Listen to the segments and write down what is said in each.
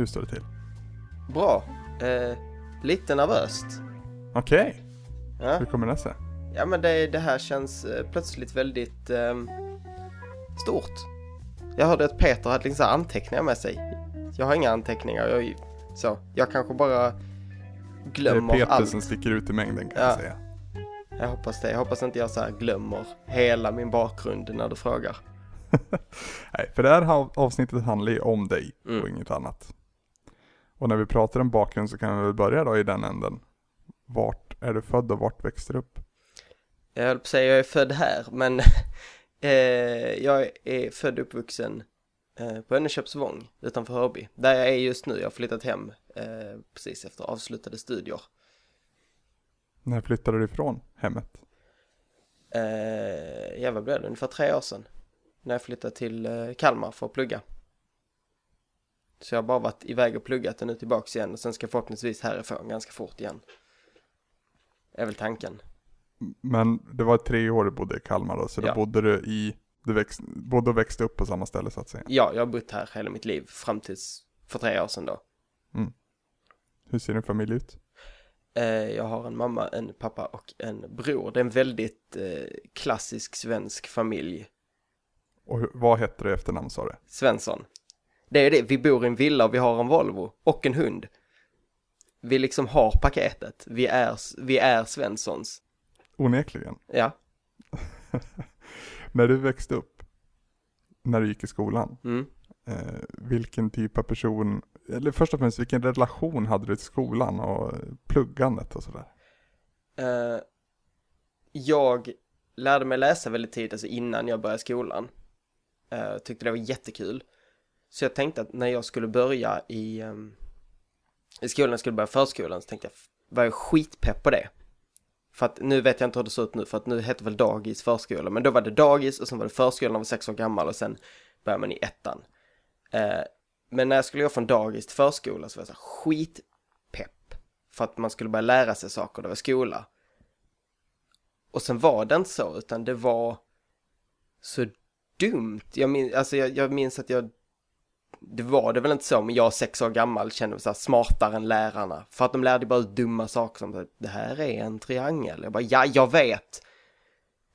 Hur står det till? Bra. Eh, lite nervöst. Okej, Ja, hur kommer det sig? ja men det, det här känns eh, plötsligt väldigt eh, stort. Jag hörde att Peter hade liksom anteckningar med sig. Jag har inga anteckningar. Jag, så, jag kanske bara Det är glömmer Peter allt. som sticker ut i mängden kan Ja. jag säga. Jag hoppas det. Jag hoppas inte jag så här glömmer hela min bakgrund när du frågar. Nej, för det här av- avsnittet handlar ju om dig Mm. och inget annat. Och när vi pratar om bakgrund så kan vi väl börja då i den änden. Vart är du född och vart växte du upp? Jag höll på att säga jag är född här, men eh, jag är född och uppvuxen eh, på Önneköpsvång utanför Hörby. Där jag är just nu. Jag har flyttat hem eh, precis efter avslutade studier. När flyttade du ifrån hemmet? Eh, ja, vad blev det? Ungefär tre år sedan. När jag flyttade till eh, Kalmar för att plugga. Så jag har bara varit iväg och pluggat och nu tillbaks igen och sen ska jag förhoppningsvis härifrån ganska fort igen. är väl tanken. Men det var tre år du bodde i Kalmar då, så då Ja. bodde du i, du växt, bodde och växte upp på samma ställe så att säga. Ja, jag har bott här hela mitt liv fram tills för tre år sedan då. Hur ser din familj ut? Eh, jag har en mamma, en pappa och en bror. Det är en väldigt eh, klassisk svensk familj. Och vad hette du efternamn sa du? Svensson. Det är det, vi bor i en villa och vi har en Volvo och en hund. Vi liksom har paketet. Vi är, vi är Svenssons. Onekligen. Ja. När du växte upp, när du gick i skolan, Mm. eh, vilken typ av person, eller först och främst vilken relation hade du till skolan och pluggandet och sådär? Eh, jag lärde mig läsa väldigt tidigt, alltså innan jag började skolan. Uh, tyckte det var jättekul. Så jag tänkte att när jag skulle börja i, ehm, i skolan, jag skulle börja förskolan, så tänkte jag, var jag skitpepp på det. För att nu vet jag inte hur det ser ut nu, för att nu heter väl dagis förskola, men då var det dagis och sen var det förskolan när var sex år gammal och sen började man i ettan. Eh, men när jag skulle gå från dagis till förskola så var jag så här skitpepp. För att man skulle börja lära sig saker, det var skola. Och sen var det inte så, utan det var så dumt. Jag, min, alltså jag, jag minns att jag, det var det väl inte så, men jag sex år gammal kände mig så här smartare än lärarna. För att de lärde bara ut dumma saker som det här är en triangel. Jag bara, ja, jag vet.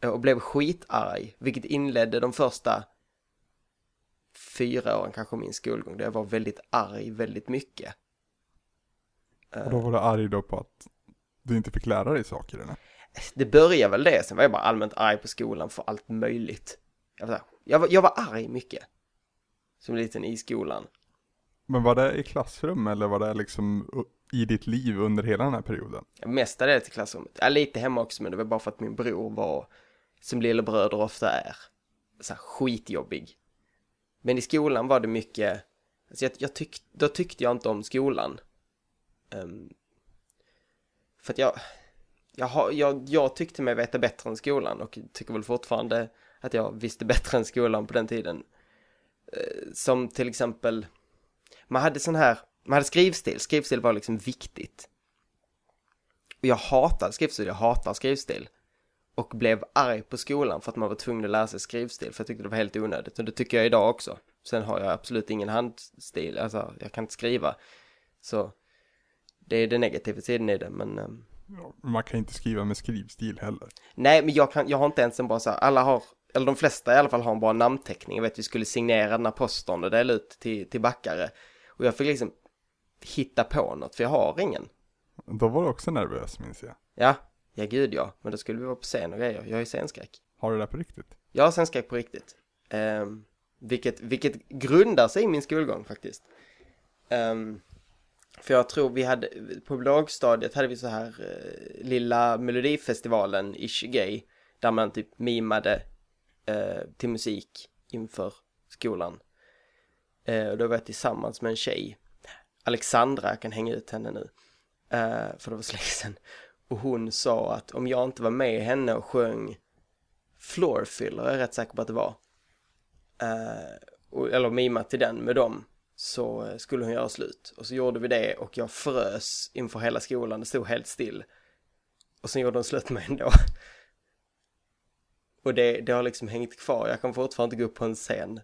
Och blev skitarg, vilket inledde de första fyra åren kanske min skolgång, där jag var väldigt arg väldigt mycket. Och då var du arg då på att du inte fick lära dig saker eller? Det började väl det, sen var jag bara allmänt arg på skolan för allt möjligt. Jag var, jag var, jag var arg mycket. Som liten i skolan. Men var det i klassrum eller var det liksom i ditt liv under hela den här perioden? Mestadels i klassrummet. Ja, lite hemma också, men det var bara för att min bror var, som lillebröder ofta är, så här skitjobbig. Men i skolan var det mycket, alltså jag, jag tyck, då tyckte jag inte om skolan. Ehm, för att jag, jag, har, jag, jag tyckte mig veta bättre än skolan och tycker väl fortfarande att jag visste bättre än skolan på den tiden. Eh, som till exempel, man hade sån här, man hade skrivstil, skrivstil var liksom viktigt. Och jag hatar skrivstil, jag hatar skrivstil. Och blev arg på skolan för att man var tvungen att lära sig skrivstil för jag tyckte det var helt onödigt. Och det tycker jag idag också. Sen har jag absolut ingen handstil, alltså jag kan inte skriva. Så det är det negativa sidan i det, men ehm, Man kan inte skriva med skrivstil heller. Nej, men jag, kan, jag har inte ens en bra så här, alla har, eller de flesta i alla fall har en bra namnteckning. Jag vet vi skulle signera den här posten och dela ut till, till backare. Och jag fick liksom hitta på något, för jag har ingen. Då var du också nervös minns jag. Ja, ja gud ja, men då skulle vi vara på scen och grejer. Jag är scenskräck. Har du det på riktigt? Jag har scenskräck på riktigt. Ehm, vilket, vilket grundar sig i min skolgång faktiskt. Ehm, för jag tror vi hade, på lågstadiet hade vi så här eh, lilla melodifestivalen Ish Gay. Där man typ mimade eh, till musik inför skolan. Eh, och då var jag tillsammans med en tjej. Alexandra, jag kan hänga ut henne nu. Eh, för det var så länge sedan. Och hon sa att om jag inte var med henne och sjöng Floor Filler, är jag rätt säker på att det var. Eh, och, eller mimat till den med dem. Så eh, skulle hon göra slut. Och så gjorde vi det och jag frös inför hela skolan. Det stod helt still. Och sen gjorde hon slut med mig ändå. Och det, det har liksom hängt kvar. Jag kan fortfarande inte gå upp på en scen.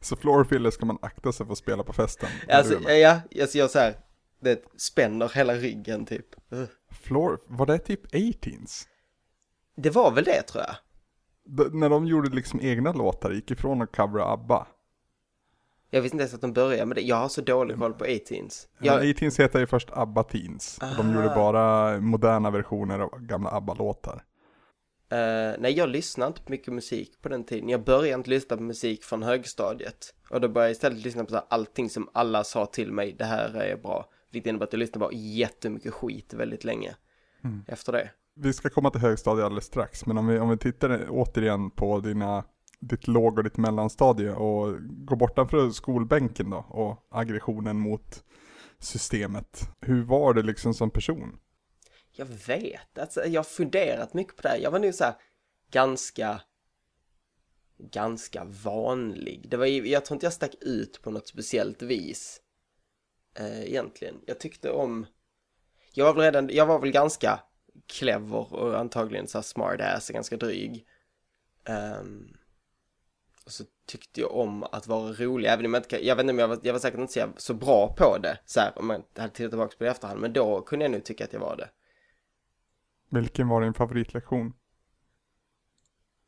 Så floorfiller ska man akta sig för att spela på festen? Alltså, ja, alltså jag så här, det spänner hela ryggen typ. Floor, var det typ 18s? Det var väl det tror jag. D- när de gjorde liksom egna låtar, gick ifrån att covera ABBA. Jag visste inte ens att de började med det. Jag har så dålig koll på 18s. Ja. Jag, 18s heter ju först ABBA Teens. Och de gjorde Ah. bara moderna versioner av gamla ABBA-låtar. Eh, nej, jag lyssnade inte på mycket musik på den tiden. Jag började inte lyssna på musik från högstadiet. Och då började jag istället lyssna på så här, allting som alla sa till mig, det här är bra. Vilket innebär att jag lyssnade på jättemycket skit väldigt länge. Mm. Efter det. Vi ska komma till högstadiet alldeles strax, men om vi, om vi tittar återigen på dina, ditt låg och ditt mellanstadie och går bortanför skolbänken då och aggressionen mot systemet. Hur var det liksom som person? Jag vet, alltså, jag har funderat mycket på det här. Jag var nog så här ganska, ganska vanlig. Det var, ju- jag tror inte jag stack ut på något speciellt vis. Eh, egentligen. Jag tyckte om, jag var väl redan, jag var väl ganska clever och antagligen så smart ass och ganska dryg. Um, och så tyckte jag om att vara rolig, även om jag inte kan, jag vet inte om jag var, jag var säkert inte så, så bra på det, så här, om man hade tittat tillbaka på det i efterhand, men då kunde jag nog tycka att jag var det. Vilken var din favoritlektion?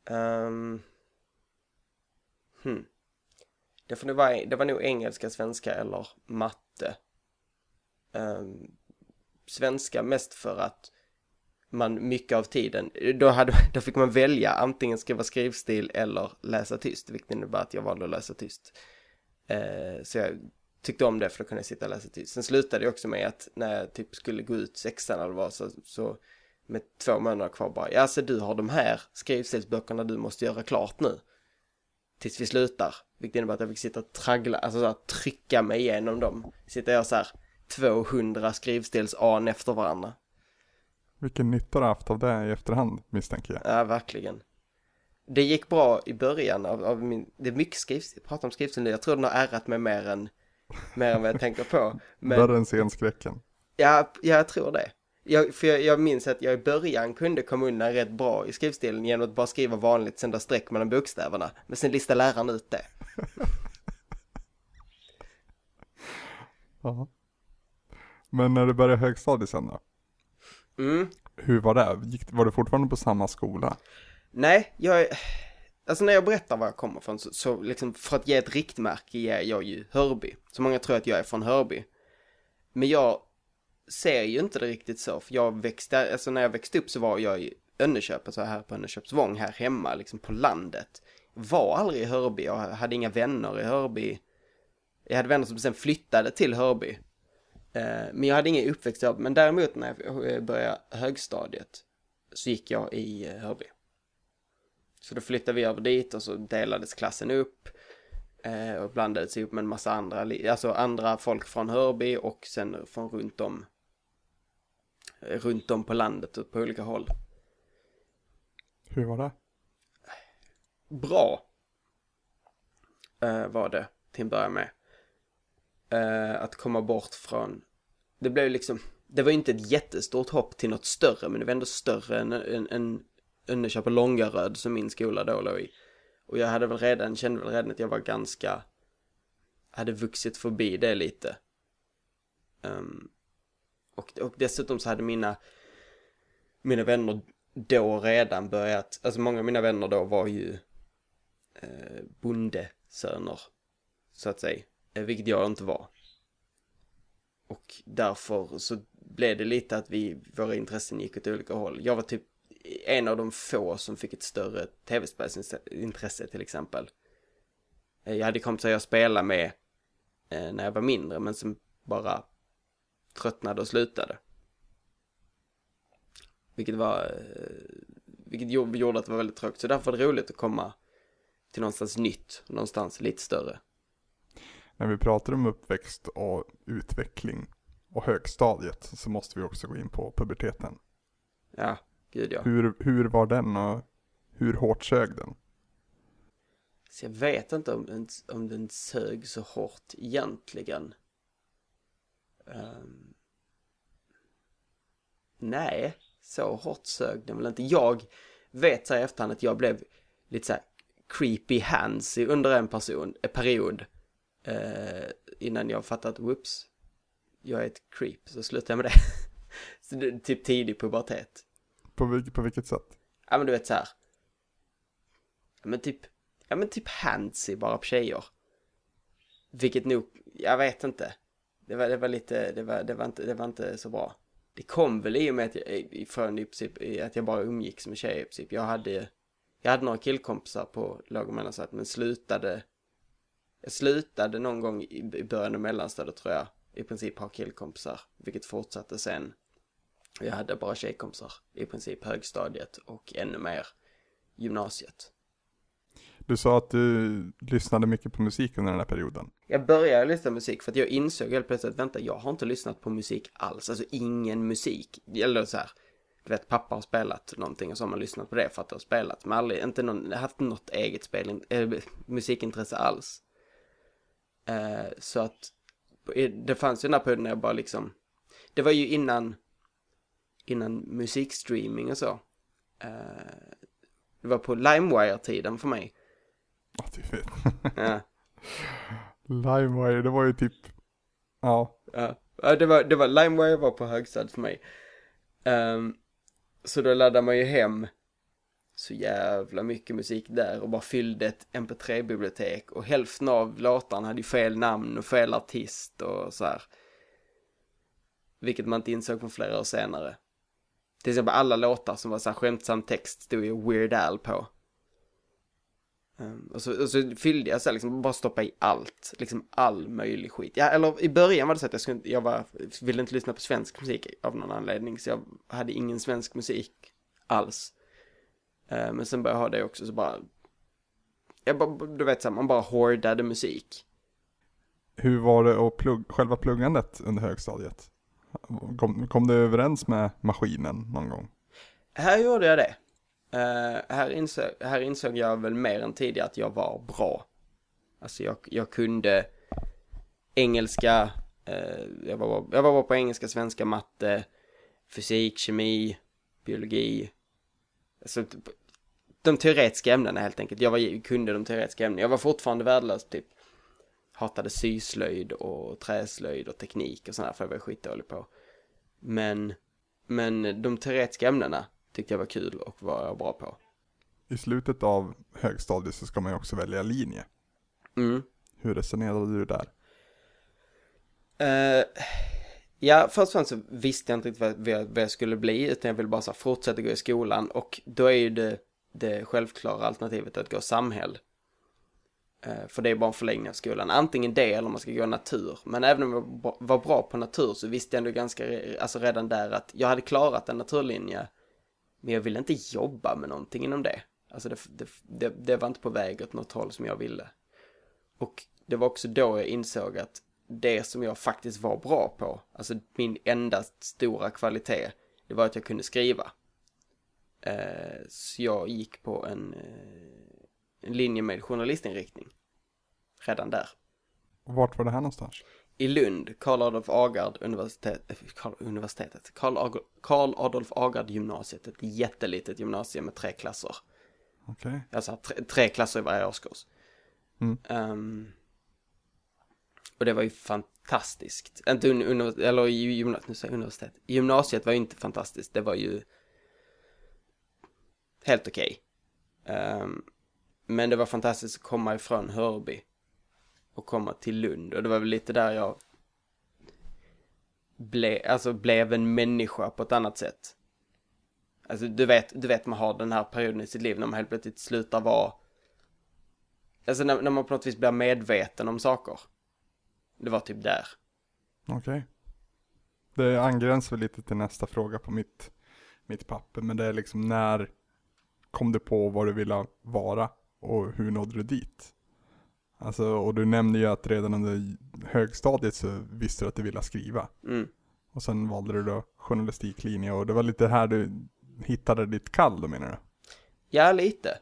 Um, hmm. Det, får nog vara, det var nog engelska, svenska eller matte. Um, svenska mest för att man mycket av tiden, då, hade, då fick man välja antingen skriva skrivstil eller läsa tyst, vilket innebär att jag valde att läsa tyst. Uh, så jag tyckte om det för då kunde jag sitta och läsa tyst. Sen slutade det också med att när jag typ skulle gå ut sexan eller vad så, så med två månader kvar bara, ja så du har de här skrivstilsböckerna du måste göra klart nu. Tills vi slutar. Vilket innebär att jag fick sitta och traggla, alltså så här, trycka mig igenom dem. Och göra så här 200 skrivstils-an efter varandra. Vilken nytta du har haft av det i efterhand misstänker jag. Ja, verkligen. Det gick bra i början av, av min, det är mycket skrivstil, jag pratar om skrivstil nu, jag tror den har ärrat mig mer än, mer än vad jag tänker på. Men, Värre än scenskräcken. ja, ja, jag tror det. Jag, för jag, jag minns att jag i början kunde komma undan rätt bra i skrivstilen genom att bara skriva vanligt, sända streck mellan bokstäverna. Men sen listade läraren ut det. Ja. Men när du började högstadiet sen då? Mm. Hur var det? Gick, var du fortfarande på samma skola? Nej, jag. Alltså när jag berättar var jag kommer från så, så liksom för att ge ett riktmärke ger jag ju Hörby. Så många tror att jag är från Hörby. Men jag ser ju inte det riktigt så, för jag växte, alltså när jag växte upp så var jag i Önneköp, alltså här på Önneköpsvång, här hemma, liksom på landet. Var aldrig i Hörby, jag hade inga vänner i Hörby. Jag hade vänner som sen flyttade till Hörby. Eh, men jag hade ingen uppväxt i Hörby, men däremot när jag började högstadiet så gick jag i Hörby. Så då flyttade vi över dit och så delades klassen upp eh, och blandades ihop med en massa andra, alltså andra folk från Hörby och sen från runt om, runt om på landet och på olika håll. Hur var det? Bra eh, var det till en början med. Eh, att komma bort från, det blev liksom, det var ju inte ett jättestort hopp till något större men det var ändå större än, än, än Önneköp och Långaröd som min skola då låg i. Och jag hade väl redan, kände väl redan att jag var ganska, hade vuxit förbi det lite. Ehm, och, och dessutom så hade mina, mina vänner då redan börjat, alltså många av mina vänner då var ju eh, bondesöner, så att säga, eh, vilket jag inte var. Och därför så blev det lite att vi, våra intressen gick åt olika håll. Jag var typ en av de få som fick ett större tv-spelsintresse till exempel. Eh, jag hade kompisar jag spelade med eh, när jag var mindre men som bara tröttnade och slutade. Vilket var, eh, vilket gjo- gjorde att det var väldigt tråkigt. Så därför var det roligt att komma till någonstans nytt, någonstans lite större. När vi pratar om uppväxt och utveckling och högstadiet så måste vi också gå in på puberteten. Ja, gud ja. Hur, hur var den och hur hårt sög den? Så jag vet inte om den, om den sög så hårt egentligen. Ehm, nej, så hårt sög den väl inte. Jag vet så i efterhand att jag blev lite så creepy hands under en person, en period. Eh, innan jag fattat, whoops, jag är ett creep, så slutade jag med det. så det, typ tidig pubertet. På, vil- på vilket sätt? Ja men du vet så här. Ja men typ, ja men typ handsy bara på tjejer. Vilket nog, jag vet inte. Det var, det var lite, det var, det var inte, det var inte så bra. Det kom väl i och med att jag, ifrån i princip, i att jag bara umgicks med tjejer i princip. Jag hade, jag hade några killkompisar på låg och mellanstadiet men slutade, jag slutade någon gång i, i början av mellanstadiet tror jag. I princip ha killkompisar, vilket fortsatte sen. Jag hade bara tjejkompisar i princip högstadiet och ännu mer gymnasiet. Du sa att du lyssnade mycket på musik under den här perioden. Jag började lyssna på musik för att jag insåg helt plötsligt att vänta, jag har inte lyssnat på musik alls, alltså ingen musik. Eller så här, du vet pappa har spelat någonting och så har man lyssnat på det för att det har spelat. Men aldrig, inte någon, haft något eget spel, äh, musikintresse alls. Eh, så att det fanns ju den här perioden när jag bara liksom, det var ju innan, innan musikstreaming och så. Eh, det var på LimeWire-tiden för mig. Ja, du vet. Ja. LimeWire, det var ju typ, ja, Ja, det var, det var LimeWire var på högstadiet för mig. Ehm, så då laddade man ju hem så jävla mycket musik där och bara fyllde ett mp3-bibliotek och hälften av låtarna hade ju fel namn och fel artist och så här. Vilket man inte insåg på flera år senare. Till exempel alla låtar som var så här skämtsam text stod ju Weird Al på. Ehm, och, så, och så fyllde jag så här, liksom bara stoppa i allt, liksom all möjlig skit. Ja, eller i början var det så att jag, skulle, jag var, ville inte lyssna på svensk musik av någon anledning, så jag hade ingen svensk musik alls. Ehm, men sen började jag ha det också, så bara, jag bara, du vet så här, man bara hårdade musik. hur var det att plugg, själva pluggandet under högstadiet? Kom, kom du överens med maskinen någon gång? Här gjorde jag det. Eh, här, insåg, här insåg jag väl mer än tidigare att jag var bra. Alltså jag, jag kunde engelska, uh, jag, var, bra- jag var bra på engelska, svenska, matte, fysik, kemi, biologi. Alltså, de teoretiska ämnena helt enkelt. Jag var, kunde de teoretiska ämnena. Jag var fortfarande värdelös typ. Hatade syslöjd och träslöjd och teknik och sådär för jag var skitdålig på. Men, men de teoretiska ämnena tyckte jag var kul och var jag bra på. I slutet av högstadiet så ska man ju också välja linje. Mm. Hur resonerade du där? Eh, ja, först och främst så visste jag inte riktigt vad, jag, vad jag skulle bli, utan jag ville bara så här, fortsätta gå i skolan och då är ju det, det självklara alternativet att gå samhäll. Eh, för det är bara en förlängning av skolan. Antingen det eller man ska gå natur. Men även om jag var- bra på natur så visste jag ändå ganska, alltså redan där att jag hade klarat en naturlinje. Men jag ville inte jobba med någonting inom det. Alltså det, det, det, det var inte på väg åt något håll som jag ville. Och det var också då jag insåg att det som jag faktiskt var bra på, alltså min enda stora kvalitet, det var att jag kunde skriva. Eh, så jag gick på en, eh, en linje med journalistinriktning. Redan där. Och vart var det här någonstans? I Lund, Karl Adolf Agard universitet, eh, Karl, universitetet, Karl, Ag- Karl Adolf Agard gymnasiet, ett jättelitet gymnasium med tre klasser. Okej. Alltså tre, tre klasser i varje årskurs. Mm. Ehm, och det var ju fantastiskt. Inte un, univers- eller gymnasiet, nu säger jag universitet. Gymnasiet var ju inte fantastiskt, det var ju helt okej. Ehm, men det var fantastiskt att komma ifrån Hörby och komma till Lund. Och det var väl lite där jag ble, alltså blev en människa på ett annat sätt. Alltså du vet, du vet man har den här perioden i sitt liv när man helt plötsligt slutar vara Alltså när, när man på något vis blir medveten om saker. Det var typ där. Okej. Det angränsar väl lite till nästa fråga på mitt, mitt papper. Men det är liksom när kom du på vad du ville vara och hur nådde du dit? Alltså, och du nämnde ju att redan under högstadiet så visste du att du ville skriva. Mm. Och sen valde du då journalistiklinje och det var lite här du hittade ditt kall då menar du? Ja, lite.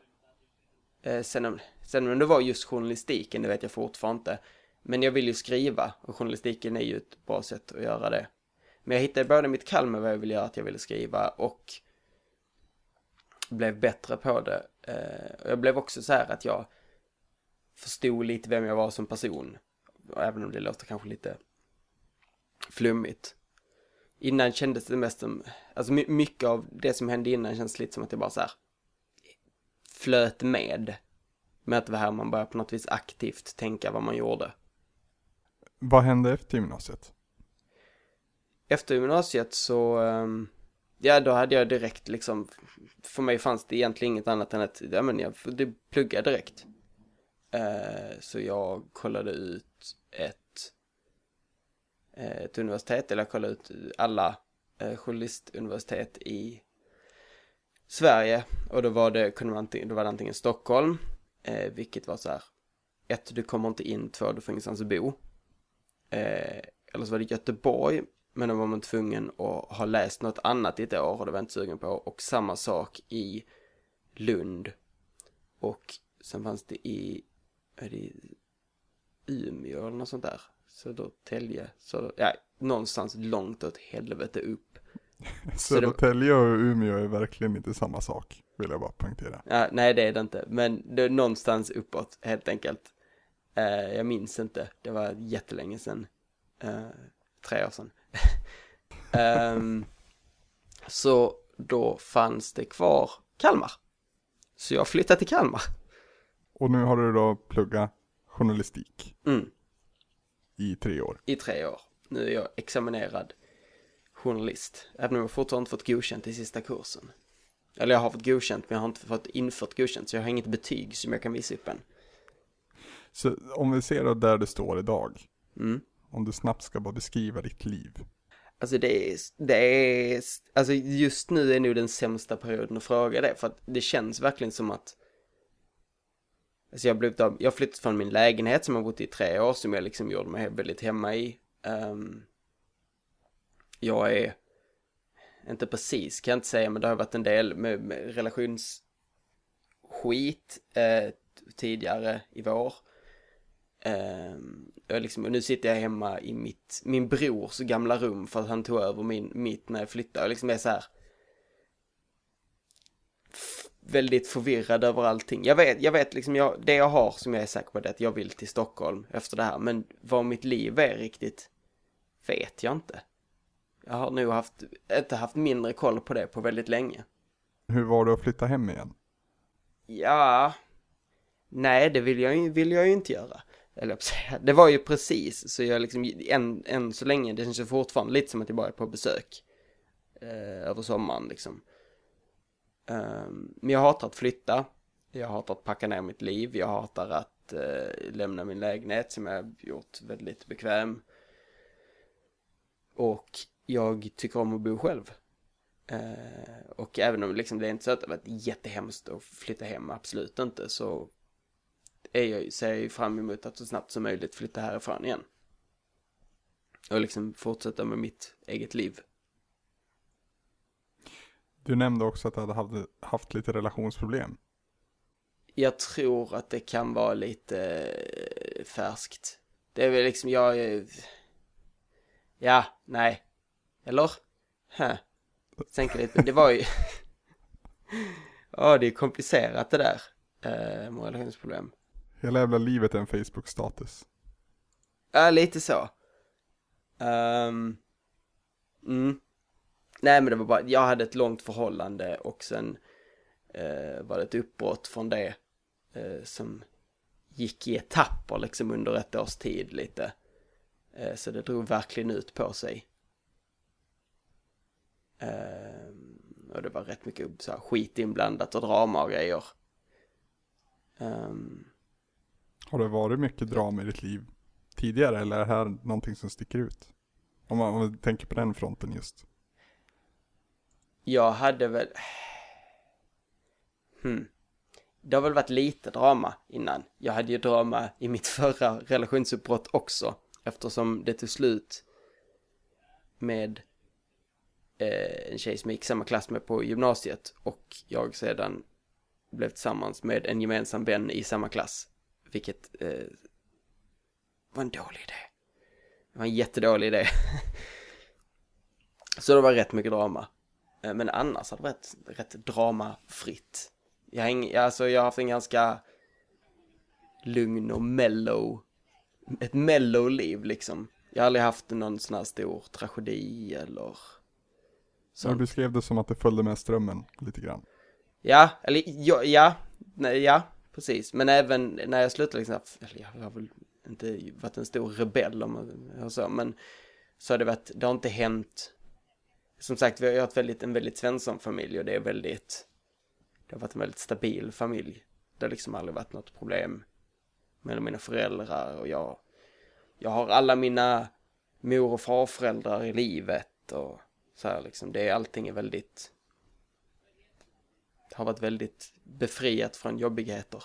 Eh, sen, om, sen om det var just journalistiken, det vet jag fortfarande inte. Men jag vill ju skriva och journalistiken är ju ett bra sätt att göra det. Men jag hittade både mitt kall med vad jag ville göra, att jag ville skriva och blev bättre på det. Eh, och jag blev också så här att jag förstod lite vem jag var som person. Även om det låter kanske lite flummigt. Innan kändes det mest som, alltså mycket av det som hände innan känns lite som att jag bara så här flöt med. Med att det var här man började på något vis aktivt tänka vad man gjorde. Vad hände efter gymnasiet? Efter gymnasiet så, ehm, ja då hade jag direkt liksom, för mig fanns det egentligen inget annat än att, ja men jag pluggade direkt. Eh, så jag kollade ut ett, eh, ett universitet, eller jag kollade ut alla eh, journalistuniversitet i Sverige. Och då var det, kunde man, då var det antingen Stockholm, eh, vilket var så här, ett, du kommer inte in, två, du får ingenstans att bo. Eh, eller så var det Göteborg, men då var man tvungen att ha läst något annat i ett år och det var jag inte sugen på. Och samma sak i Lund. Och sen fanns det i, är det Umeå eller något sånt där. Södertälje, så ja, någonstans långt åt helvete upp. Södertälje och Umeå är verkligen inte samma sak, vill jag bara poängtera. Ja, nej, det är det inte, men det är någonstans uppåt, helt enkelt. Uh, jag minns inte, det var jättelänge sedan. Uh, tre år sedan. um, så då fanns det kvar Kalmar. Så jag flyttade till Kalmar. Och nu har du då pluggat journalistik. Mm. I tre år. I tre år. Nu är jag examinerad journalist. Även om jag fortfarande inte fått godkänt i sista kursen. Eller jag har fått godkänt men jag har inte fått infört godkänt så jag har inget betyg som jag kan visa upp än. Så om vi ser då där du står idag. Mm. Om du snabbt ska bara beskriva ditt liv. Alltså det är, det är, alltså just nu är nog den sämsta perioden att fråga det för att det känns verkligen som att Alltså jag blev av, jag flyttat från min lägenhet som jag bott i tre år som jag liksom gjorde mig väldigt hemma i. Um, jag är, inte precis kan jag inte säga, men det har varit en del med, med relationsskit eh, tidigare i vår. Um, jag liksom, och nu sitter jag hemma i mitt, min brors gamla rum för att han tog över min, mitt när jag flyttade. Jag liksom är så här väldigt förvirrad över allting. Jag vet, jag vet liksom, jag, det jag har som jag är säker på det är att jag vill till Stockholm efter det här. Men vad mitt liv är riktigt vet jag inte. Jag har nog haft, inte haft mindre koll på det på väldigt länge. Hur var det att flytta hem igen? Ja, nej det vill jag, ju, vill jag ju inte göra. Eller det var ju precis, så jag liksom, än, än så länge, det känns ju fortfarande lite som att jag bara är på besök. Eh, över sommaren liksom. Ehm, men jag hatar att flytta. Jag hatar att packa ner mitt liv. Jag hatar att eh, lämna min lägenhet som jag gjort väldigt bekväm. Och jag tycker om att bo själv. Uh, och även om liksom det är inte så att det har varit jättehemskt att flytta hem, absolut inte, så är jag, ser jag ju fram emot att så snabbt som möjligt flytta härifrån igen. Och liksom fortsätta med mitt eget liv. Du nämnde också att du hade haft lite relationsproblem. Jag tror att det kan vara lite eh, färskt. Det är väl liksom, jag... Ja, nej. Eller? Huh. Tänker lite, det var ju... Ja, det är komplicerat det där. Eh, med relationsproblem. Hela jävla livet är en Facebook-status. Ja, lite så. Um, mm. Nej men det var bara, jag hade ett långt förhållande och sen eh, var det ett uppbrott från det eh, som gick i etapper liksom under ett års tid lite. Eh, så det drog verkligen ut på sig. Eh, och det var rätt mycket så här, skit inblandat och drama och grejer. Um, Har det varit mycket drama i ditt liv tidigare eller är det här någonting som sticker ut? Om man, om man tänker på den fronten just. Jag hade väl... Hmm. Det har väl varit lite drama innan. Jag hade ju drama i mitt förra relationsuppbrott också. Eftersom det tog slut med eh, en tjej som jag gick samma klass med på gymnasiet. Och jag sedan blev tillsammans med en gemensam vän i samma klass. Vilket eh, var en dålig idé. Det var en jättedålig idé. Så det var rätt mycket drama. Eh, Men annars har det varit rätt dramafritt. Jag har, ing, alltså jag har haft en ganska lugn och mellow, ett mellow liv liksom. Jag har aldrig haft någon sån här stor tragedi eller Så du skrev det som att det följde med strömmen lite grann. Ja, eller ja, ja, nej, ja, precis. Men även när jag slutade liksom, eller jag har väl inte varit en stor rebell om man så, men så har det varit, det har inte hänt. Som sagt, vi har haft väldigt, en väldigt svensson familj och det är väldigt, det har varit en väldigt stabil familj. Det har liksom aldrig varit något problem mellan mina föräldrar och jag. Jag har alla mina mor och farföräldrar i livet och så här liksom. Det är allting är väldigt har varit väldigt befriat från jobbigheter.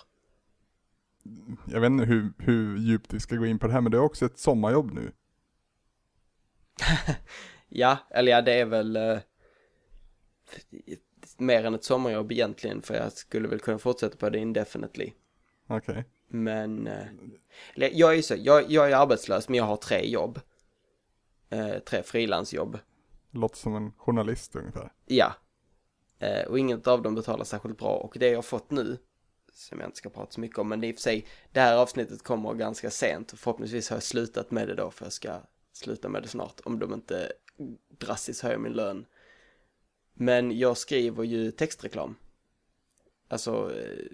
Jag vet inte hur, hur djupt vi ska gå in på det här, men det är också ett sommarjobb nu. Ja, eller ja, det är väl eh, mer än ett sommarjobb egentligen, för jag skulle väl kunna fortsätta på det indefinitely. Okej. Men, eh, jag är ju så, jag, jag är arbetslös, men jag har tre jobb. Eh, tre frilansjobb. Låter som en journalist ungefär. Ja. Eh, och inget av dem betalar särskilt bra. Och det jag har fått nu, som jag inte ska prata så mycket om, men i och för sig, det här avsnittet kommer ganska sent. Och förhoppningsvis har jag slutat med det då, för jag ska sluta med det snart. Om de inte drastiskt höjer min lön. Men jag skriver ju textreklam. Alltså eh,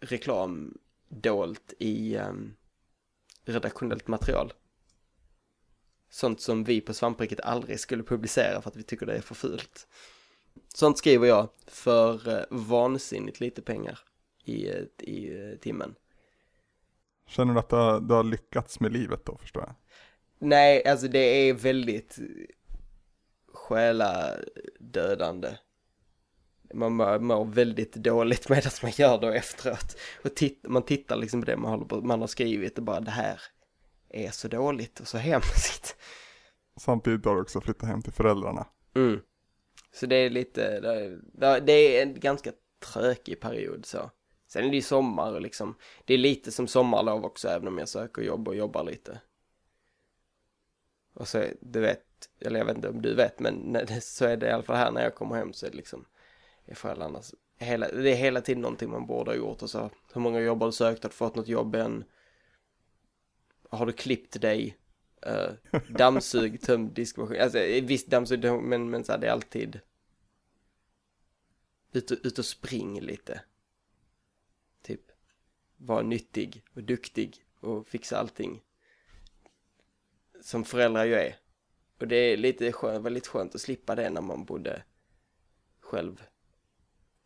reklam dolt i eh, redaktionellt material. Sånt som vi på Svampriket aldrig skulle publicera för att vi tycker det är för fult. Sånt skriver jag för eh, vansinnigt lite pengar i, eh, i eh, timmen. Känner du att du har, du har lyckats med livet då, förstår jag? Nej, alltså det är väldigt själadödande. Man mår, mår väldigt dåligt medan man gör det efteråt. Och titt, man tittar liksom på det man, håller på, man har skrivit och bara det här är så dåligt och så hemskt. Samtidigt har du också flyttat hem till föräldrarna. Mm. Så det är lite, det är- det är en ganska trökig period så. Sen är det ju sommar och liksom, det är lite som sommarlov också även om jag söker jobb och jobbar lite. Och så, du vet, eller jag vet inte om du vet, men när det, så är det i alla fall här när jag kommer hem så är det liksom, är föräldrarna, hela, det är hela tiden någonting man borde ha gjort och så, hur många jobb har du sökt, har du fått något jobb än? Har du klippt dig? Uh, dammsug, töm diskmaskin, alltså eh, visst dammsug, men, men så här, det är alltid ut och, ut och spring lite. Typ, var nyttig och duktig och fixa allting. Som föräldrar ju är. Och det är lite skönt, väldigt skönt att slippa det när man bodde själv.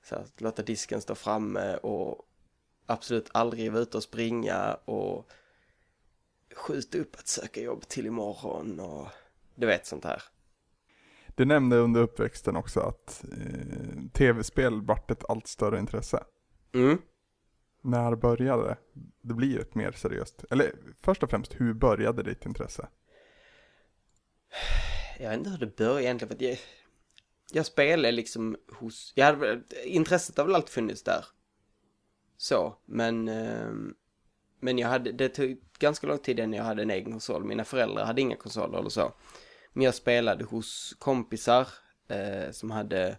Så att låta disken stå framme och absolut aldrig vara ute och springa och skjuta upp att söka jobb till imorgon och du vet sånt här. Du nämnde under uppväxten också att eh, tv-spel vart ett allt större intresse. Mm. När började det? Blir ett mer seriöst, eller först och främst, hur började ditt intresse? Jag vet inte hur det började egentligen för att jag, jag spelade liksom hos, jag hade, väl- intresset har väl alltid funnits där. Så, men, ehm, men jag hade, det tog ganska lång tid innan jag hade en egen konsol. Mina föräldrar hade inga konsoler eller så. Men jag spelade hos kompisar eh, som hade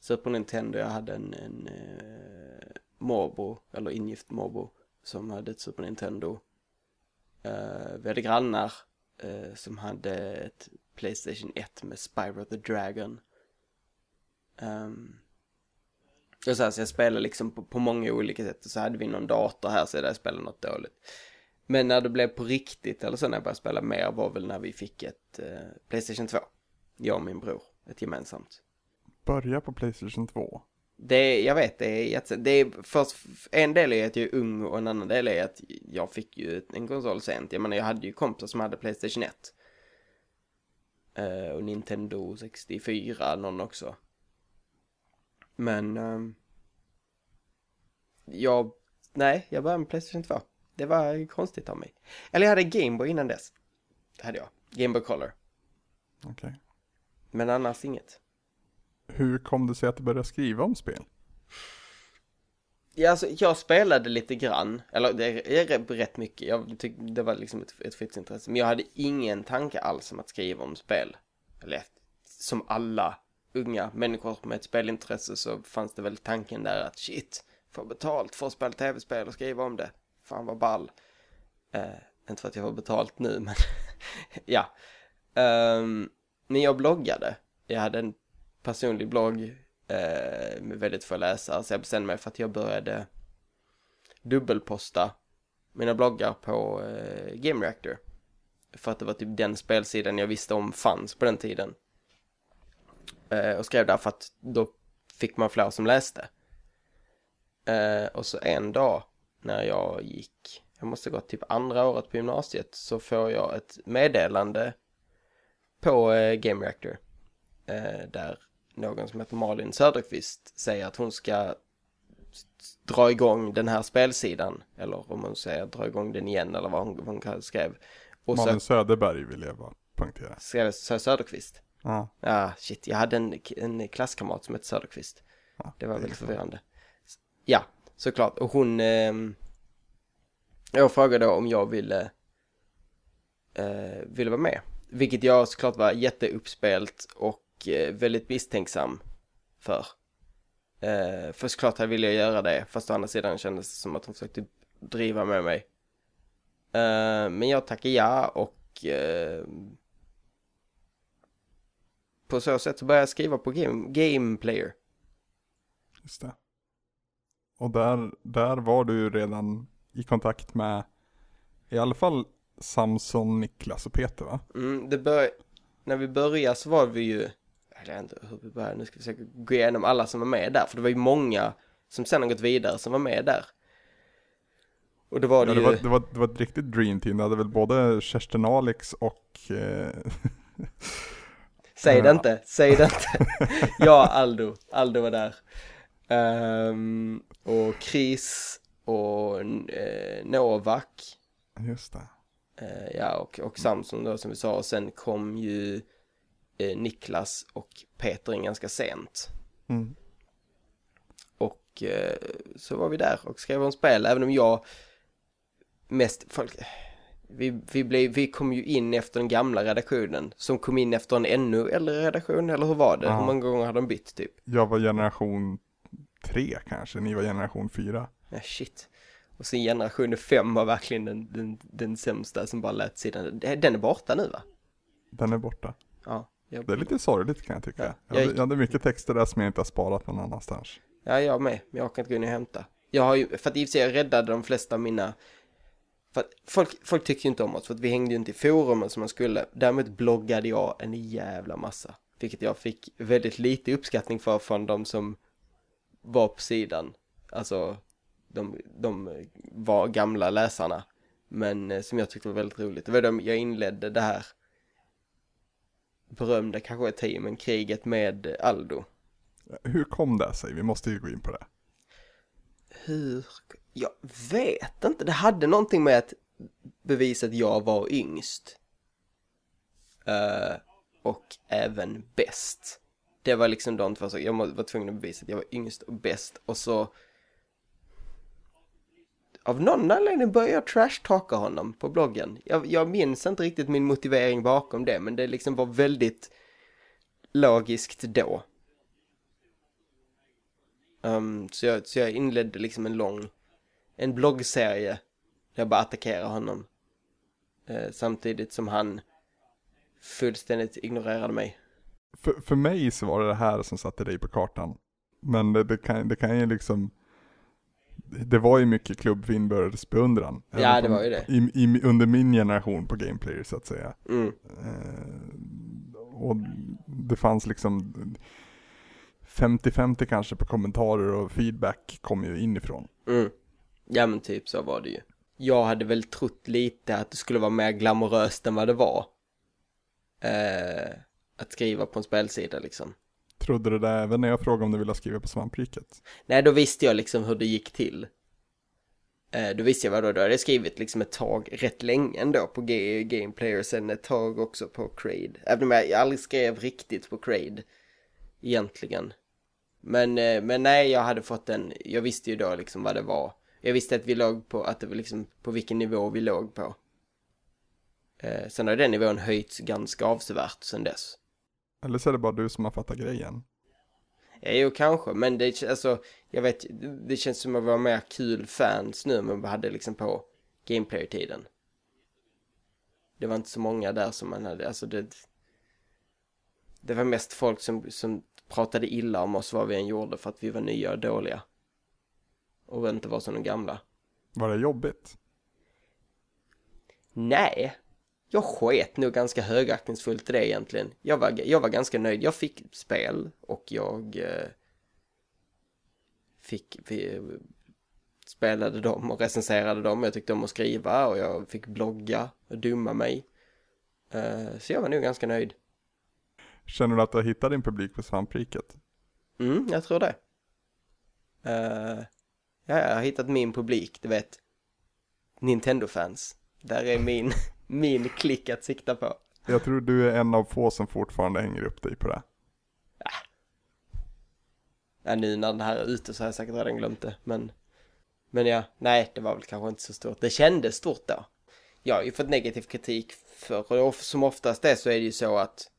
Super Nintendo, jag hade en, en eh, morbror, eller ingift morbror, som hade ett Super Nintendo. Eh, vi hade grannar eh, som hade ett Playstation 1 med Spyro the Dragon. Ehm, um, och så, här, så jag spelade liksom på, på många olika sätt och så hade vi någon dator här så där jag spelade något dåligt. Men när det blev på riktigt eller så när jag började spela mer var väl när vi fick ett eh, Playstation 2. Jag och min bror, ett gemensamt. Börja på Playstation 2. Det är, jag vet, det är, jätte- det är först, en del är att jag är ung och en annan del är att jag fick ju en konsol sent. Jag menar, jag hade ju kompisar som hade Playstation 1. Eh, och Nintendo 64, någon också. Men, ehm, jag, nej, jag började med Playstation 2. Det var konstigt av mig. Eller jag hade Gameboy innan dess. Det hade jag. Gameboy Color. Okej. Men annars inget. Hur kom det sig att du började skriva om spel? Ja, alltså, jag spelade lite grann, eller det är rätt- mycket, jag tyckte det var liksom ett, ett fritidsintresse, men jag hade ingen tanke alls om att skriva om spel. Eller som alla unga människor med ett spelintresse så fanns det väl tanken där att shit, få betalt för att spela tv-spel och skriva om det. Fan vad ball. Eh, inte för att jag har betalt nu men ja. Um, men jag bloggade. Jag hade en personlig blogg eh, med väldigt få läsare så jag bestämde mig för att jag började dubbelposta mina bloggar på eh, Game Reactor. För att det var typ den spelsidan jag visste om fanns på den tiden. Eh, och skrev där för att då fick man fler som läste. Eh, och så en dag när jag gick, jag måste gå typ andra året på gymnasiet, så får jag ett meddelande på eh, Game Reactor. Eh, där någon som heter Malin Söderqvist säger att hon ska dra igång den här spelsidan. Eller om hon säger dra igång den igen eller vad hon, vad hon skrev. Och Malin så, Söderberg vill jag bara poängtera. Skrev Söderqvist? Ja. Ja, shit. Jag hade en, en klasskamrat som hette Söderqvist. Ja, det var väldigt förvirrande. Ja, såklart. Och hon... Eh, jag frågade om jag ville... Eh, ville vara med. Vilket jag såklart var jätteuppspelt och väldigt misstänksam för. Eh, för såklart jag ville jag göra det, fast å andra sidan kändes det som att hon försökte driva med mig. Eh, men jag tackade ja och eh, på så sätt så började jag skriva på Game, game Player. Just det. Och där, där var du ju redan i kontakt med i alla fall Samson, Niklas och Peter va? Mm, det bör, när vi började så var vi ju, jag vet inte hur vi började, nu ska vi försöka gå igenom alla som var med där, för det var ju många som sen har gått vidare som var med där. Och då var det, ja, det ju... Var, det, var, det var ett riktigt dream team, det hade väl både Kerstin Alex och eh... Säg det inte, säg det inte. ja, Aldo, Aldo var där. Um, och Chris och eh, Novak. Just det. Eh, ja, och, och Samson då som vi sa. Och sen kom ju eh, Niklas och Peter in ganska sent. Mm. Och eh, så var vi där och skrev om spel, även om jag mest, folk, vi, vi, blev, vi kom ju in efter den gamla redaktionen som kom in efter en ännu äldre redaktion, eller hur var det? Ja. Hur många gånger hade de bytt typ? Jag var generation tre kanske, ni var generation fyra. Ja, shit. Och sen generation fem var verkligen den, den, den sämsta som bara lät sidan. Den är borta nu va? Den är borta. Ja. Jag... Det är lite sorgligt kan jag tycka. Ja, jag, jag, jag hade mycket texter där som jag inte har sparat någon annanstans. Ja, jag med. Men jag kan inte gå in och hämta. Jag har ju, för att i och för sig jag räddade de flesta av mina för folk, folk tyckte ju inte om oss för att vi hängde ju inte i forumen som man skulle. Däremot bloggade jag en jävla massa. Vilket jag fick väldigt lite uppskattning för från de som var på sidan. Alltså, de, de var gamla läsarna. Men eh, som jag tyckte var väldigt roligt. Det var då jag inledde det här berömda kanske ett tio, men kriget med Aldo. Hur kom det sig? Vi måste ju gå in på det. Hur? Jag vet inte. Det hade någonting med att bevisa att jag var yngst. Uh, och även bäst. Det var liksom de två saker. Jag var tvungen att bevisa att jag var yngst och bäst. Och så... Av någon anledning började jag trashtalka honom på bloggen. Jag, jag minns inte riktigt min motivering bakom det, men det liksom var väldigt logiskt då. Um, så, jag, så jag inledde liksom en lång, en bloggserie där jag bara attackerade honom. Uh, samtidigt som han fullständigt ignorerade mig. För, för mig så var det det här som satte dig på kartan. Men det, det, kan, det kan ju liksom, det var ju mycket klubb för inbördes beundran. Ja, det var ju det. I, i, under min generation på Gameplayer så att säga. Mm. Uh, och det fanns liksom 50-50 kanske på kommentarer och feedback kom ju inifrån. Mm. Ja men typ så var det ju. Jag hade väl trott lite att det skulle vara mer glamoröst än vad det var. Eh, att skriva på en spelsida liksom. Trodde du det även när jag frågade om du ville skriva på svampriket? Nej, då visste jag liksom hur det gick till. Eh, då visste jag vad då, då hade jag skrivit liksom ett tag rätt länge ändå på G Gameplayer, sen ett tag också på Crade. Även om jag aldrig skrev riktigt på Crade, egentligen. Men, eh, men nej, jag hade fått en, jag visste ju då liksom vad det var. Jag visste att vi låg på, att det var liksom på vilken nivå vi låg på. Eh, sen har den nivån höjts ganska avsevärt sen dess. Eller så är det bara du som har fattat grejen. Ja, jo, kanske, men det, alltså, jag vet, det känns som att vi var mer kul fans nu än vad vi hade liksom på gameplay-tiden. Det var inte så många där som man hade, alltså det... Det var mest folk som, som pratade illa om oss vad vi än gjorde för att vi var nya och dåliga. Och inte var som de gamla. Var det jobbigt? Nej, jag sket nog ganska högaktningsfullt i det egentligen. Jag var, jag var ganska nöjd. Jag fick spel och jag eh, fick, vi, spelade dem och recenserade dem. Jag tyckte om att skriva och jag fick blogga och dumma mig. Eh, så jag var nog ganska nöjd. Känner du att du har hittat din publik på svampriket? Mm, jag tror det. Uh, ja, jag har hittat min publik, du vet. Nintendo-fans. Där är min, min klick att sikta på. Jag tror du är en av få som fortfarande hänger upp dig på det. Ja, nu när det här är ute så har jag säkert redan glömt det, men... Men ja, nej, det var väl kanske inte så stort. Det kändes stort då. Jag har ju fått negativ kritik för, och som oftast är så är det ju så att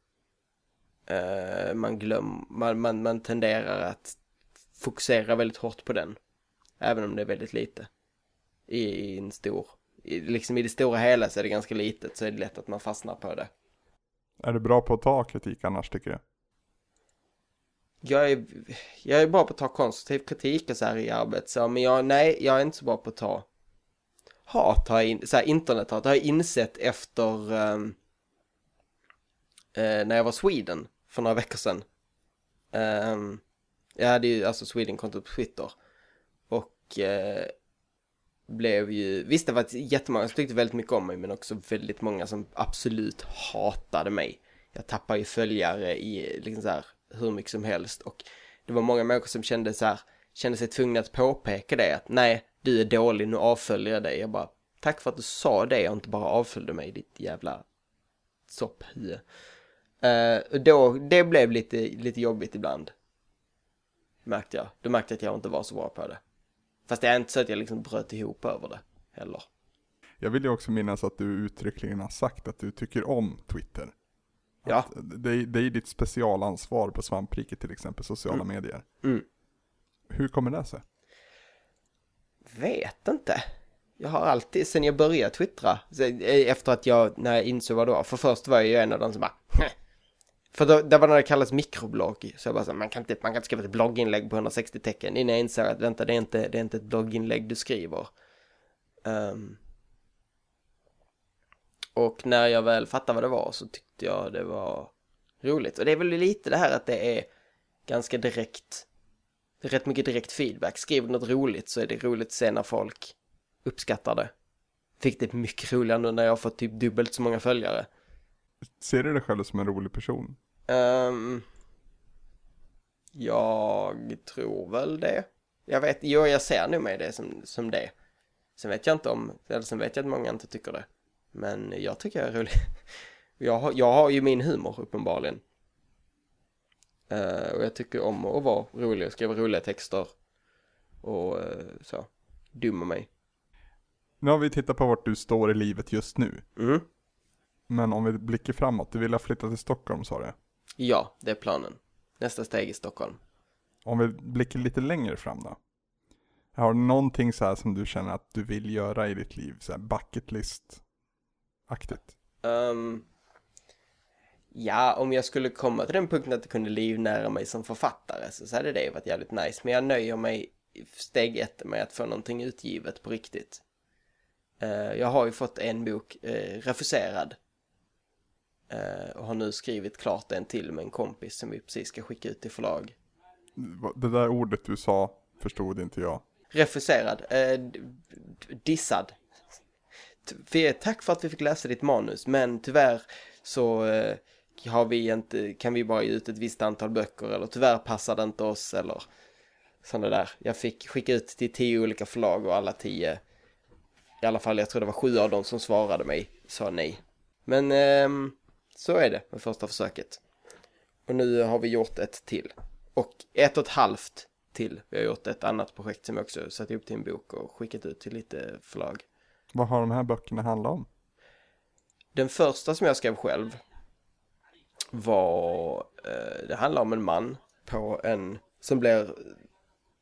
uh, man glömmer, man, man, man tenderar att fokusera väldigt hårt på den. Även om det är väldigt lite. I, i en stor, liksom i det stora hela så är det ganska litet så är det lätt att man fastnar på det. Är du bra på att ta kritik annars tycker du? Jag är, jag är bra på att ta konstruktiv kritik och så här i arbetet så, men jag, nej, jag är inte så bra på att ta hat, har jag in, så här internethat har jag insett efter um, eh, när jag var Sweden för några veckor sedan. Um, jag hade ju alltså Sweden-konto på Twitter och eh, blev ju, visst det var jättemånga som tyckte väldigt mycket om mig men också väldigt många som absolut hatade mig. Jag tappade ju följare i liksom så här hur mycket som helst och det var många människor som kände så här, kände sig tvungna att påpeka det att nej, du är dålig, nu avföljer jag dig. Jag bara, tack för att du sa det och inte bara avföljde mig, ditt jävla sopphue. Uh, då, det blev lite, lite jobbigt ibland. Märkte jag. Då märkte jag att jag inte var så bra på det. Fast det är inte så att jag liksom bröt ihop över det heller. Jag vill ju också minnas att du uttryckligen har sagt att du tycker om Twitter. Ja. Att det, är, det är ditt specialansvar på svampriket till exempel, sociala Mm. medier. Mm. Hur kommer det sig? Vet inte. Jag har alltid, sen jag började twittra, eh, efter att jag, när jag insåg vad det var, för först var jag ju en av de som bara. För då, det var när det kallades mikroblogg, så jag bara så, här, man kan inte, man kan inte skriva ett blogginlägg på 160 tecken innan jag inser att vänta, det är inte, det är inte ett blogginlägg du skriver. Um, och när jag väl fattade vad det var så tyckte jag det var roligt. Och det är väl lite det här att det är ganska direkt, det är rätt mycket direkt feedback. Skriver något roligt så är det roligt att se när folk uppskattar det. Fick det mycket roligare nu när jag har fått typ dubbelt så många följare. Ser du dig själv som en rolig person? Ehm, jag tror väl det. Jag vet, jo jag ser nog mig det som, som det. Sen vet jag inte om, eller sen vet jag att många inte tycker det. Men jag tycker jag är rolig. Jag har, jag har ju min humor uppenbarligen. Eh, och jag tycker om att vara rolig och skriva roliga texter. Och eh, så, dumma mig. Nu har vi tittat på vart du står i livet just nu. Mm. Men om vi blickar framåt, du vill ha flyttat till Stockholm sa du? Ja, det är planen. Nästa steg i Stockholm. Om vi blickar lite längre fram då? Har du någonting så här som du känner att du vill göra i ditt liv? Så här bucket list-aktigt? Ehm, ja, om jag skulle komma till den punkten att jag kunde livnära mig som författare så, så hade det varit jävligt nice. Men jag nöjer mig steg ett med att få någonting utgivet på riktigt. Eh, jag har ju fått en bok uh, refuserad. Eh, och har nu skrivit klart en till med en kompis som vi precis ska skicka ut till förlag. Det där ordet du sa förstod inte jag. Refuserad, eh, dissad. T- Tack för att vi fick läsa ditt manus, men tyvärr så eh, har vi inte, kan vi bara ge ut ett visst antal böcker eller tyvärr passar det inte oss eller sådana där. Jag fick skicka ut till tio olika förlag och alla tio, i alla fall jag tror det var sju av dem som svarade mig, sa nej. Men ehm, så är det med första försöket. Och nu har vi gjort ett till. Och ett och ett halvt till. Vi har gjort ett annat projekt som jag också satt ihop till en bok och skickat ut till lite förlag. Vad har de här böckerna handlat om? Den första som jag skrev själv var, eh, det handlar om en man på en, som blir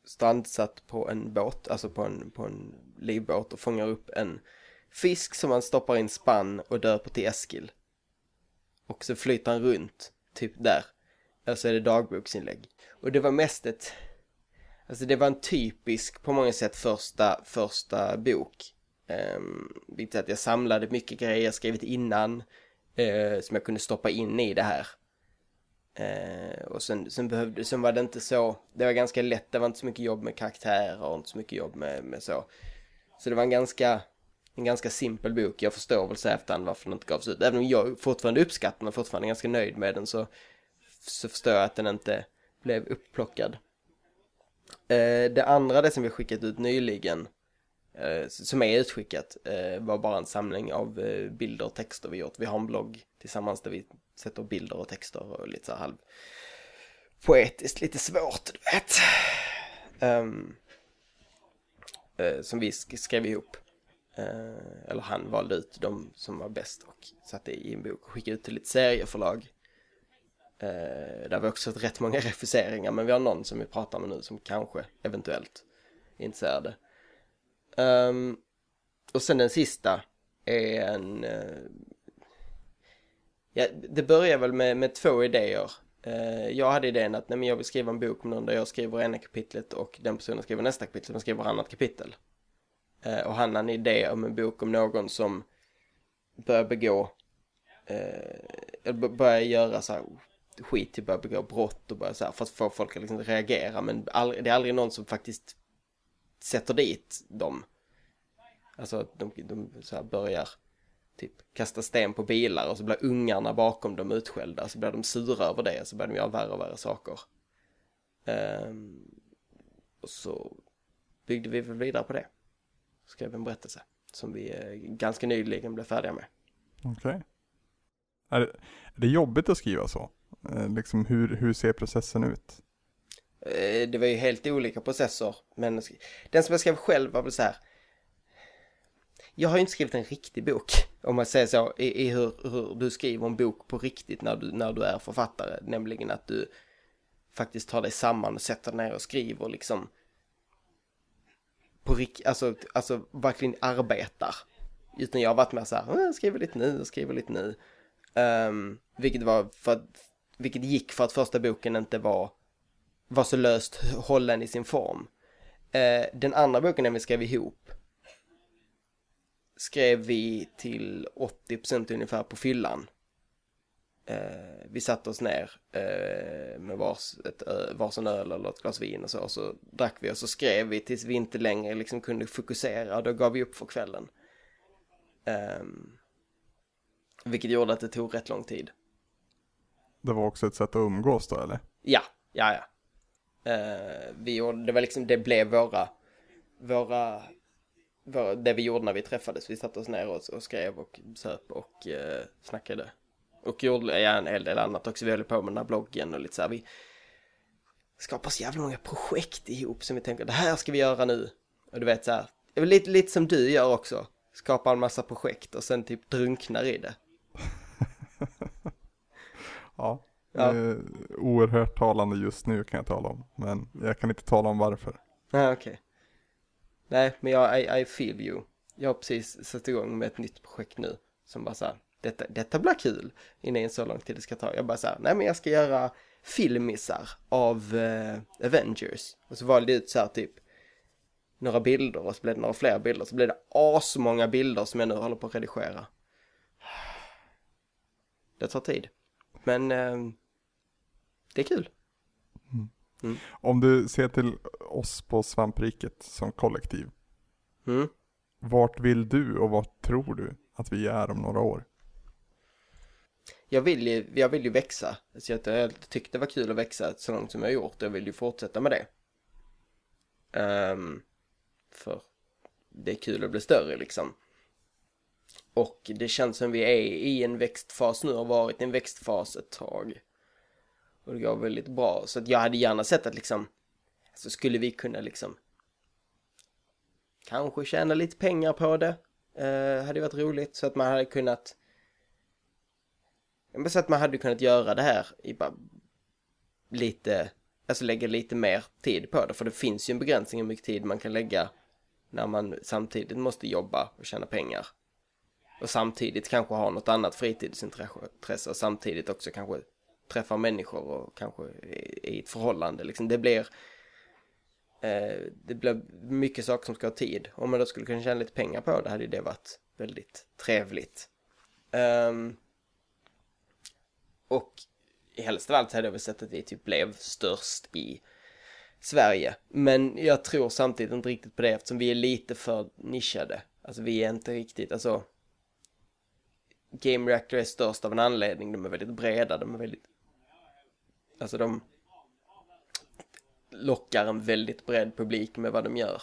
strandsatt på en båt, alltså på en, på en livbåt och fångar upp en fisk som han stoppar i en spann och döper till Eskil. Och så flyter han runt, typ där. Alltså är det dagboksinlägg. Och det var mest ett, alltså det var en typisk på många sätt första, första bok. Ehm, um, vilket att jag samlade mycket grejer jag skrivit innan uh, som jag kunde stoppa in i det här. Uh, och sen, sen, behövde, sen var det inte så, det var ganska lätt, det var inte så mycket jobb med karaktärer och inte så mycket jobb med, med så. Så det var en ganska, en ganska simpel bok. Jag förstår väl så efterhand varför den inte gavs ut. Även om jag fortfarande uppskattar den och fortfarande är ganska nöjd med den så, så förstår jag att den inte blev upplockad. Eh, det andra, det som vi skickat ut nyligen, eh, som är utskickat eh, var bara en samling av eh, bilder och texter vi gjort. Vi har en blogg tillsammans där vi sätter bilder och texter och lite så halv poetiskt, lite svårt, du vet. Um, som vi skrev ihop. Eh, eller han valde ut de som var bäst och satte i en bok och skickade ut till lite serieförlag. Eh, där vi också fått rätt många refuseringar men vi har någon som vi pratar med nu som kanske eventuellt är intresserade. Um, och sen den sista är en... Uh, ja, det börjar väl med, med två idéer. Uh, jag hade idén att nej, men jag vill skriva en bok om någon där jag skriver ena kapitlet och den personen skriver nästa kapitel men skriver annat kapitel. Eh, och han hade en idé om en bok om någon som börjar begå, eh, eller börjar göra så här skit till börja begå brott och börja så här för att få folk att liksom reagera men aldrig, det är aldrig någon som faktiskt sätter dit dem. Alltså att de, de så börjar typ kasta sten på bilar och så blir ungarna bakom dem utskällda. Så blir de sura över det och så börjar de göra värre och värre saker. Eh, och så byggde vi väl vidare på det. Skrev en berättelse som vi eh, ganska nyligen blev färdiga med. Okej. Okay. Är, är det jobbigt att skriva så? Eh, liksom hur, hur ser processen ut? Eh, det var ju helt olika processer. Men den som jag skrev själv var väl så här. Jag har ju inte skrivit en riktig bok, om man säger så, i, i hur, hur, du skriver en bok på riktigt när du, när du är författare. Nämligen att du faktiskt tar dig samman och sätter ner och skriver liksom på riktigt, alltså, alltså verkligen arbetar. Utan jag har varit mer så här, jag skriver lite nu och skriver lite nu. Um, vilket var för att, vilket gick för att första boken inte var var så löst hållen i sin form. Uh, den andra boken den vi skrev ihop skrev vi till 80% ungefär på fyllan. Eh, vi satte oss ner eh, med vars, ett, varsin öl eller ett glas vin och så, och så drack vi och så skrev vi tills vi inte längre liksom kunde fokusera och då gav vi upp för kvällen. Eh, vilket gjorde att det tog rätt lång tid. Det var också ett sätt att umgås då eller? Ja, ja, ja. Uh, vi gjorde, det var liksom, det blev våra, våra, det vi gjorde när vi träffades. Vi satte oss ner och, och skrev och söp och uh, snackade. Och gjorde ja, en hel del annat också. Vi höll på med den här bloggen och lite så här. Vi skapar så jävla många projekt ihop som vi tänker, det här ska vi göra nu. Och du vet så här, det är lite, lite som du gör också. Skapar en massa projekt och sen typ drunknar i det. ja. Ja. Oerhört talande just nu kan jag tala om. Men jag kan inte tala om varför. Nej, okej. Okay. Nej, men jag, I, I feel you. Jag har precis satt igång med ett nytt projekt nu. Som bara så här, detta, detta blir kul. Innan så lång tid det ska ta. Jag bara så här, nej men jag ska göra filmisar av uh, Avengers. Och så valde jag ut så här typ några bilder och så blev det några fler bilder. Så blev det asmånga bilder som jag nu håller på att redigera. Det tar tid. Men uh, det är kul. Mm. Mm. Om du ser till oss på svampriket som kollektiv. Mm. Vart vill du och vad tror du att vi är om några år? Jag vill ju, jag vill ju växa. Så jag, jag tyckte det var kul att växa så långt som jag har gjort. Jag vill ju fortsätta med det. Um, för det är kul att bli större liksom. Och det känns som vi är i en växtfas nu, har varit i en växtfas ett tag. Och det går väldigt bra. Så att jag hade gärna sett att liksom, så skulle vi kunna liksom kanske tjäna lite pengar på det. Eh, hade varit roligt så att man hade kunnat men så att man hade kunnat göra det här i bara lite, alltså lägga lite mer tid på det. För det finns ju en begränsning hur mycket tid man kan lägga när man samtidigt måste jobba och tjäna pengar. Och samtidigt kanske ha något annat fritidsintresse och samtidigt också kanske träffa människor och kanske i ett förhållande. Liksom det blir eh, det blir mycket saker som ska ha tid. Om man då skulle kunna tjäna lite pengar på det hade ju det varit väldigt trevligt. Um, och helst av allt hade jag väl sett att vi typ blev störst i Sverige. Men jag tror samtidigt inte riktigt på det eftersom vi är lite för nischade. Alltså vi är inte riktigt, alltså Game Reactor är störst av en anledning. De är väldigt breda, de är väldigt... Alltså de lockar en väldigt bred publik med vad de gör.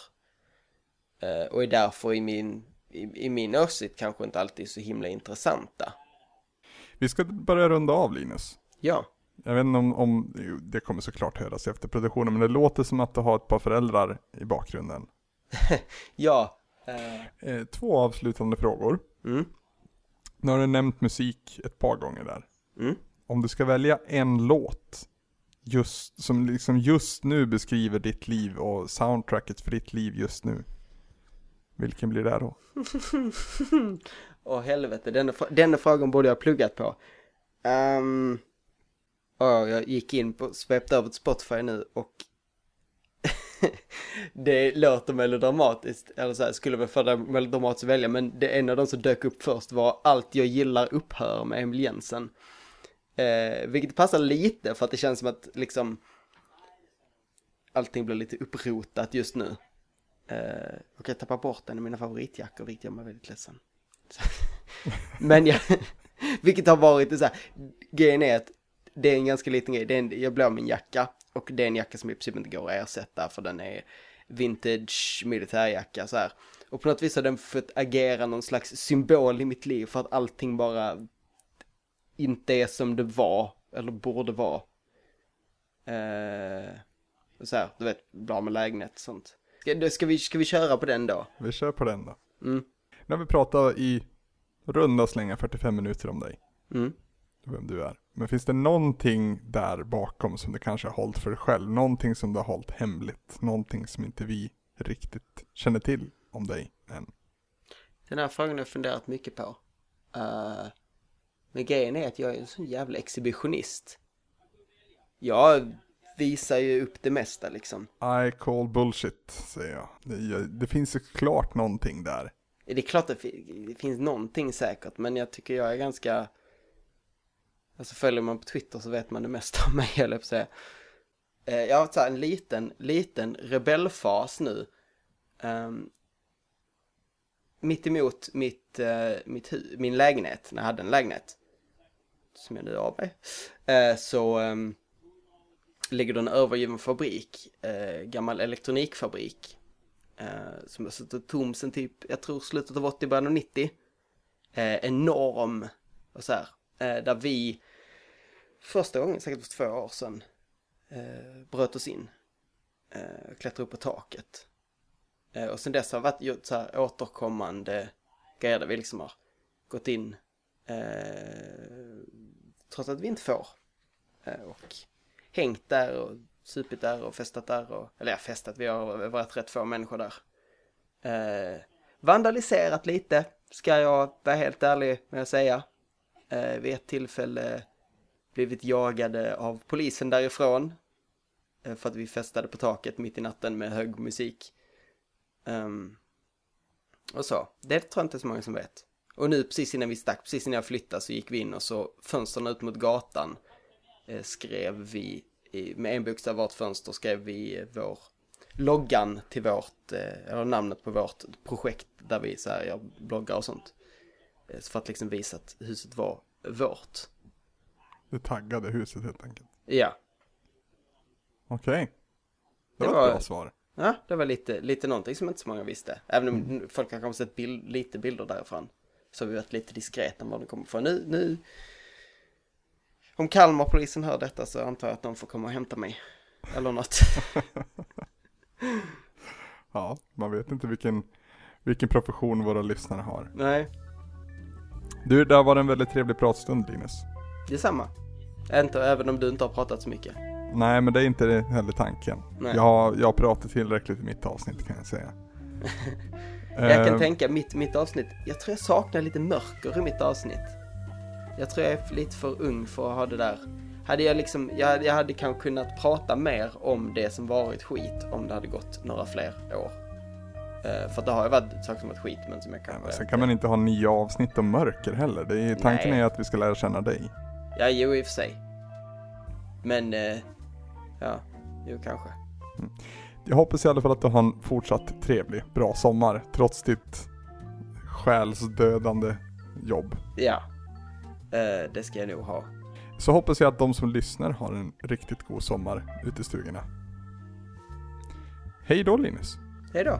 Uh, och är därför i min, i, i min åsikt kanske inte alltid så himla intressanta. Vi ska börja runda av Linus. Ja. Jag vet inte om, om det kommer såklart höras efter produktionen, men det låter som att du har ett par föräldrar i bakgrunden. ja. Uh... Två avslutande frågor. Mm. Nu har du nämnt musik ett par gånger där. Mm. Om du ska välja en låt just, som liksom just nu beskriver ditt liv och soundtracket för ditt liv just nu. Vilken blir det då? Åh helvete, denna, denna frågan borde jag ha pluggat på. Um, oh, jag gick in på, svepte över till Spotify nu och det låter melodramatiskt, eller så här, skulle väl för det melodramatiskt välja, men det en av de som dök upp först var Allt jag gillar upphör med Emil Jensen. Eh, vilket passar lite för att det känns som att liksom allting blir lite upprotat just nu. Eh, och jag tappar bort en av mina favoritjackor, vilket gör mig väldigt ledsen. men jag, vilket har varit så här, grejen är att det är en ganska liten grej, det är en, jag blir av min jacka och det är en jacka som i princip inte går att ersätta för den är vintage militärjacka så här. Och på något vis har den fått agera någon slags symbol i mitt liv för att allting bara inte är som det var, eller borde vara. Eh, så här, du vet, bra med lägenhet och sånt. Ska, ska, vi, ska vi köra på den då? Vi kör på den då. Mm. När vi pratar i runda slänga 45 minuter om dig. Mm. Vem du är. Men finns det någonting där bakom som du kanske har hållit för dig själv? Någonting som du har hållit hemligt? Någonting som inte vi riktigt känner till om dig än? Den här frågan har jag funderat mycket på. Uh, men grejen är att jag är en sån jävla exhibitionist. Jag visar ju upp det mesta liksom. I call bullshit, säger jag. Det, det finns ju klart någonting där. Det är klart att det finns någonting säkert, men jag tycker jag är ganska... Alltså följer man på Twitter så vet man det mesta om mig, eller på säga. Eh, jag har haft en liten, liten rebellfas nu. Um, mitt emot mitt, uh, mitt min lägenhet, när jag hade en lägenhet som jag nu av mig, Uh, så um, ligger det en övergiven fabrik, uh, gammal elektronikfabrik, eh, som har suttit tom sen typ, jag tror slutet av 80, början av 90. Eh, enorm, och så här, eh, där vi första gången, säkert för två år sedan, eh, bröt oss in, klättrade upp på taket. och sen dess har det varit gjort så här återkommande grejer där vi liksom har gått in Eh, trots att vi inte får. Eh, och hängt där och supit där och festat där. Och, eller ja, festat, vi har varit rätt få människor där. Eh, vandaliserat lite, ska jag vara helt ärlig med att säga. Eh, vid ett tillfälle blivit jagade av polisen därifrån. Eh, för att vi festade på taket mitt i natten med hög musik. Um, och så. Det tror jag inte så många som vet. Och nu precis innan vi stack, precis innan jag flyttade så gick vi in och så fönstren ut mot gatan eh, skrev vi, i, med en bokstav vart fönster skrev vi vår loggan till vårt, eh, eller namnet på vårt projekt där vi så här gör bloggar och sånt. Eh, för att liksom visa att huset var vårt. Det taggade huset helt enkelt? Ja. Okej. Okay. Det, det var ett bra svar. Ja, det var lite, lite någonting som inte så många visste. Även om mm. folk har kanske sett bild, lite bilder därifrån. Så har vi varit lite diskreta om vad de kommer få. Nu, nu... Om Kalmarpolisen hör detta så antar jag att de får komma och hämta mig. Eller något. ja, man vet inte vilken, vilken profession våra lyssnare har. Nej. Du, det har varit en väldigt trevlig pratstund Linus. Detsamma. Inte, även om du inte har pratat så mycket. Nej, men det är inte heller tanken. Nej. Jag, har, jag har pratat tillräckligt i mitt avsnitt kan jag säga. Jag kan Eh, tänka mitt, mitt avsnitt, jag tror jag saknar lite mörker i mitt avsnitt. Jag tror jag är lite för ung för att ha det där. Hade jag liksom, jag, jag hade kanske kunnat prata mer om det som varit skit om det hade gått några fler år. Eh, för att det har ju varit saker som varit skit men som jag ja, kanske... sen kan man inte ha nio avsnitt om mörker heller. Det är, tanken Nej. är att vi ska lära känna dig. Ja, jo i och för sig. Men, eh, ja, jo kanske. Jag hoppas i alla fall att du har en fortsatt trevlig, bra sommar trots ditt själsdödande jobb. Ja, eh, det ska jag nog ha. Så hoppas jag att de som lyssnar har en riktigt god sommar ute i stugorna. Hej då Linus! Hej då!